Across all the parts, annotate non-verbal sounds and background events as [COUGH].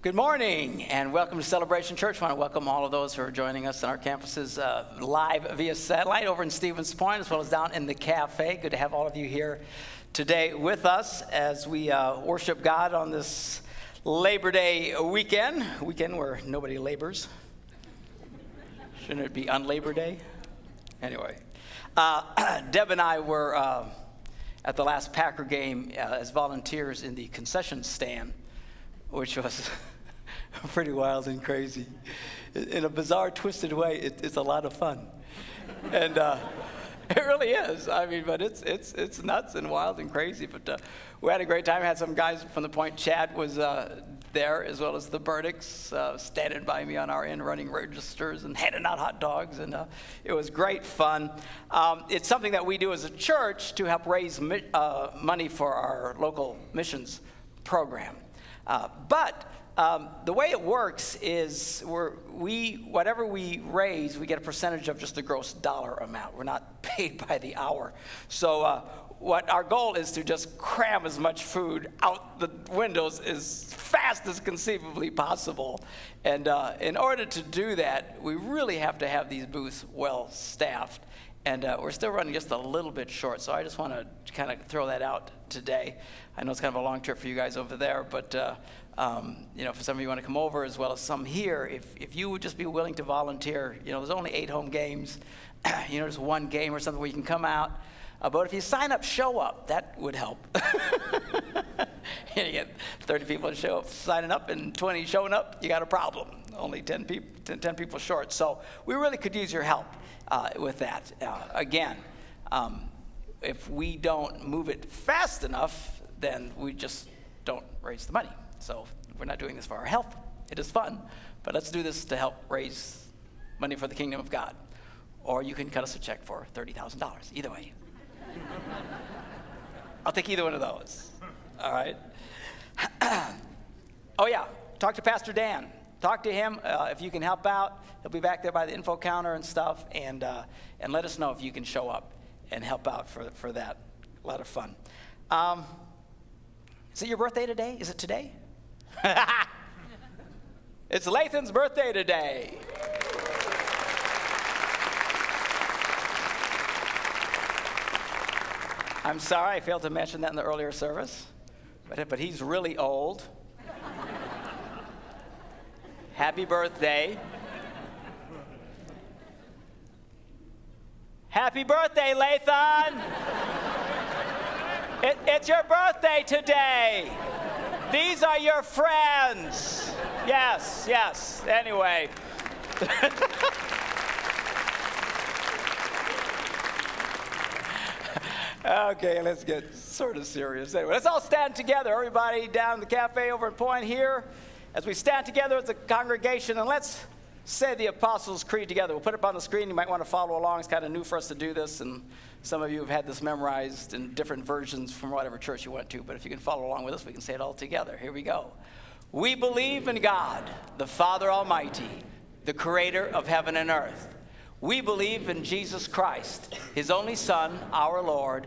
Good morning and welcome to Celebration Church. I want to welcome all of those who are joining us on our campuses uh, live via satellite over in Stevens Point as well as down in the cafe. Good to have all of you here today with us as we uh, worship God on this Labor Day weekend, weekend where nobody labors. Shouldn't it be on Labor Day? Anyway, uh, [CLEARS THROAT] Deb and I were uh, at the last Packer game uh, as volunteers in the concession stand which was [LAUGHS] pretty wild and crazy. In a bizarre, twisted way, it, it's a lot of fun. and uh, [LAUGHS] it really is. I mean, but it's, it's, it's nuts and wild and crazy. But uh, we had a great time. Had some guys from the point. Chad was uh, there, as well as the Burdicks, uh, standing by me on our end, running registers and handing out hot dogs. And uh, it was great fun. Um, it's something that we do as a church to help raise mi- uh, money for our local missions program. Uh, but um, the way it works is we whatever we raise, we get a percentage of just the gross dollar amount. We're not [LAUGHS] paid by the hour. So uh, what our goal is to just cram as much food out the windows as fast as conceivably possible. And uh, in order to do that, we really have to have these booths well staffed. And uh, we're still running just a little bit short, so I just want to kind of throw that out today. I know it's kind of a long trip for you guys over there, but uh, um, you know, for some of you want to come over as well as some here, if, if you would just be willing to volunteer, you know, there's only eight home games, [CLEARS THROAT] you know, there's one game or something where you can come out. Uh, but if you sign up, show up, that would help. [LAUGHS] you get 30 people to show up, signing up, and 20 showing up, you got a problem. Only 10 people, 10, 10 people short. So we really could use your help uh, with that. Uh, again, um, if we don't move it fast enough, then we just don't raise the money. So we're not doing this for our health. It is fun, but let's do this to help raise money for the kingdom of God. Or you can cut us a check for $30,000. Either way. I'll take either one of those. All right. [CLEARS THROAT] oh, yeah. Talk to Pastor Dan. Talk to him uh, if you can help out. He'll be back there by the info counter and stuff. And, uh, and let us know if you can show up and help out for, for that. A lot of fun. Um, is it your birthday today? Is it today? [LAUGHS] it's Lathan's birthday today. I'm sorry, I failed to mention that in the earlier service, but, but he's really old. Happy birthday. Happy birthday, Lathan! It, it's your birthday today. These are your friends. Yes, yes. Anyway. [LAUGHS] okay, let's get sort of serious. Anyway, let's all stand together. Everybody down in the cafe over at Point here, as we stand together as a congregation, and let's say the Apostles' Creed together. We'll put it up on the screen. You might want to follow along. It's kind of new for us to do this, and some of you have had this memorized in different versions from whatever church you went to. But if you can follow along with us, we can say it all together. Here we go. We believe in God, the Father Almighty, the creator of heaven and earth. We believe in Jesus Christ, his only Son, our Lord,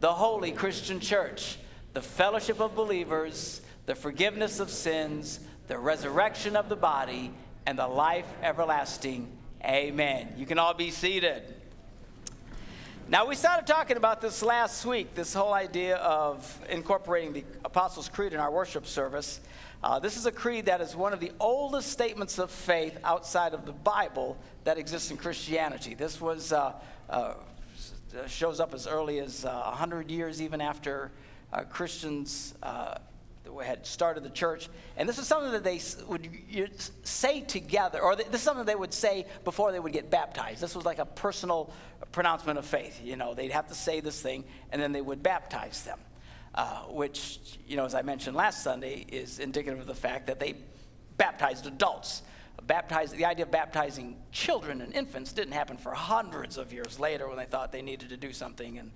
the holy Christian church, the fellowship of believers, the forgiveness of sins the resurrection of the body, and the life everlasting. Amen. You can all be seated. Now, we started talking about this last week, this whole idea of incorporating the Apostles' Creed in our worship service. Uh, this is a creed that is one of the oldest statements of faith outside of the Bible that exists in Christianity. This was, uh, uh, shows up as early as 100 uh, years even after uh, Christians uh, had started the church. And this is something that they would say together, or this is something they would say before they would get baptized. This was like a personal pronouncement of faith. You know, they'd have to say this thing, and then they would baptize them, uh, which, you know, as I mentioned last Sunday, is indicative of the fact that they baptized adults. The idea of baptizing children and infants didn't happen for hundreds of years later when they thought they needed to do something. And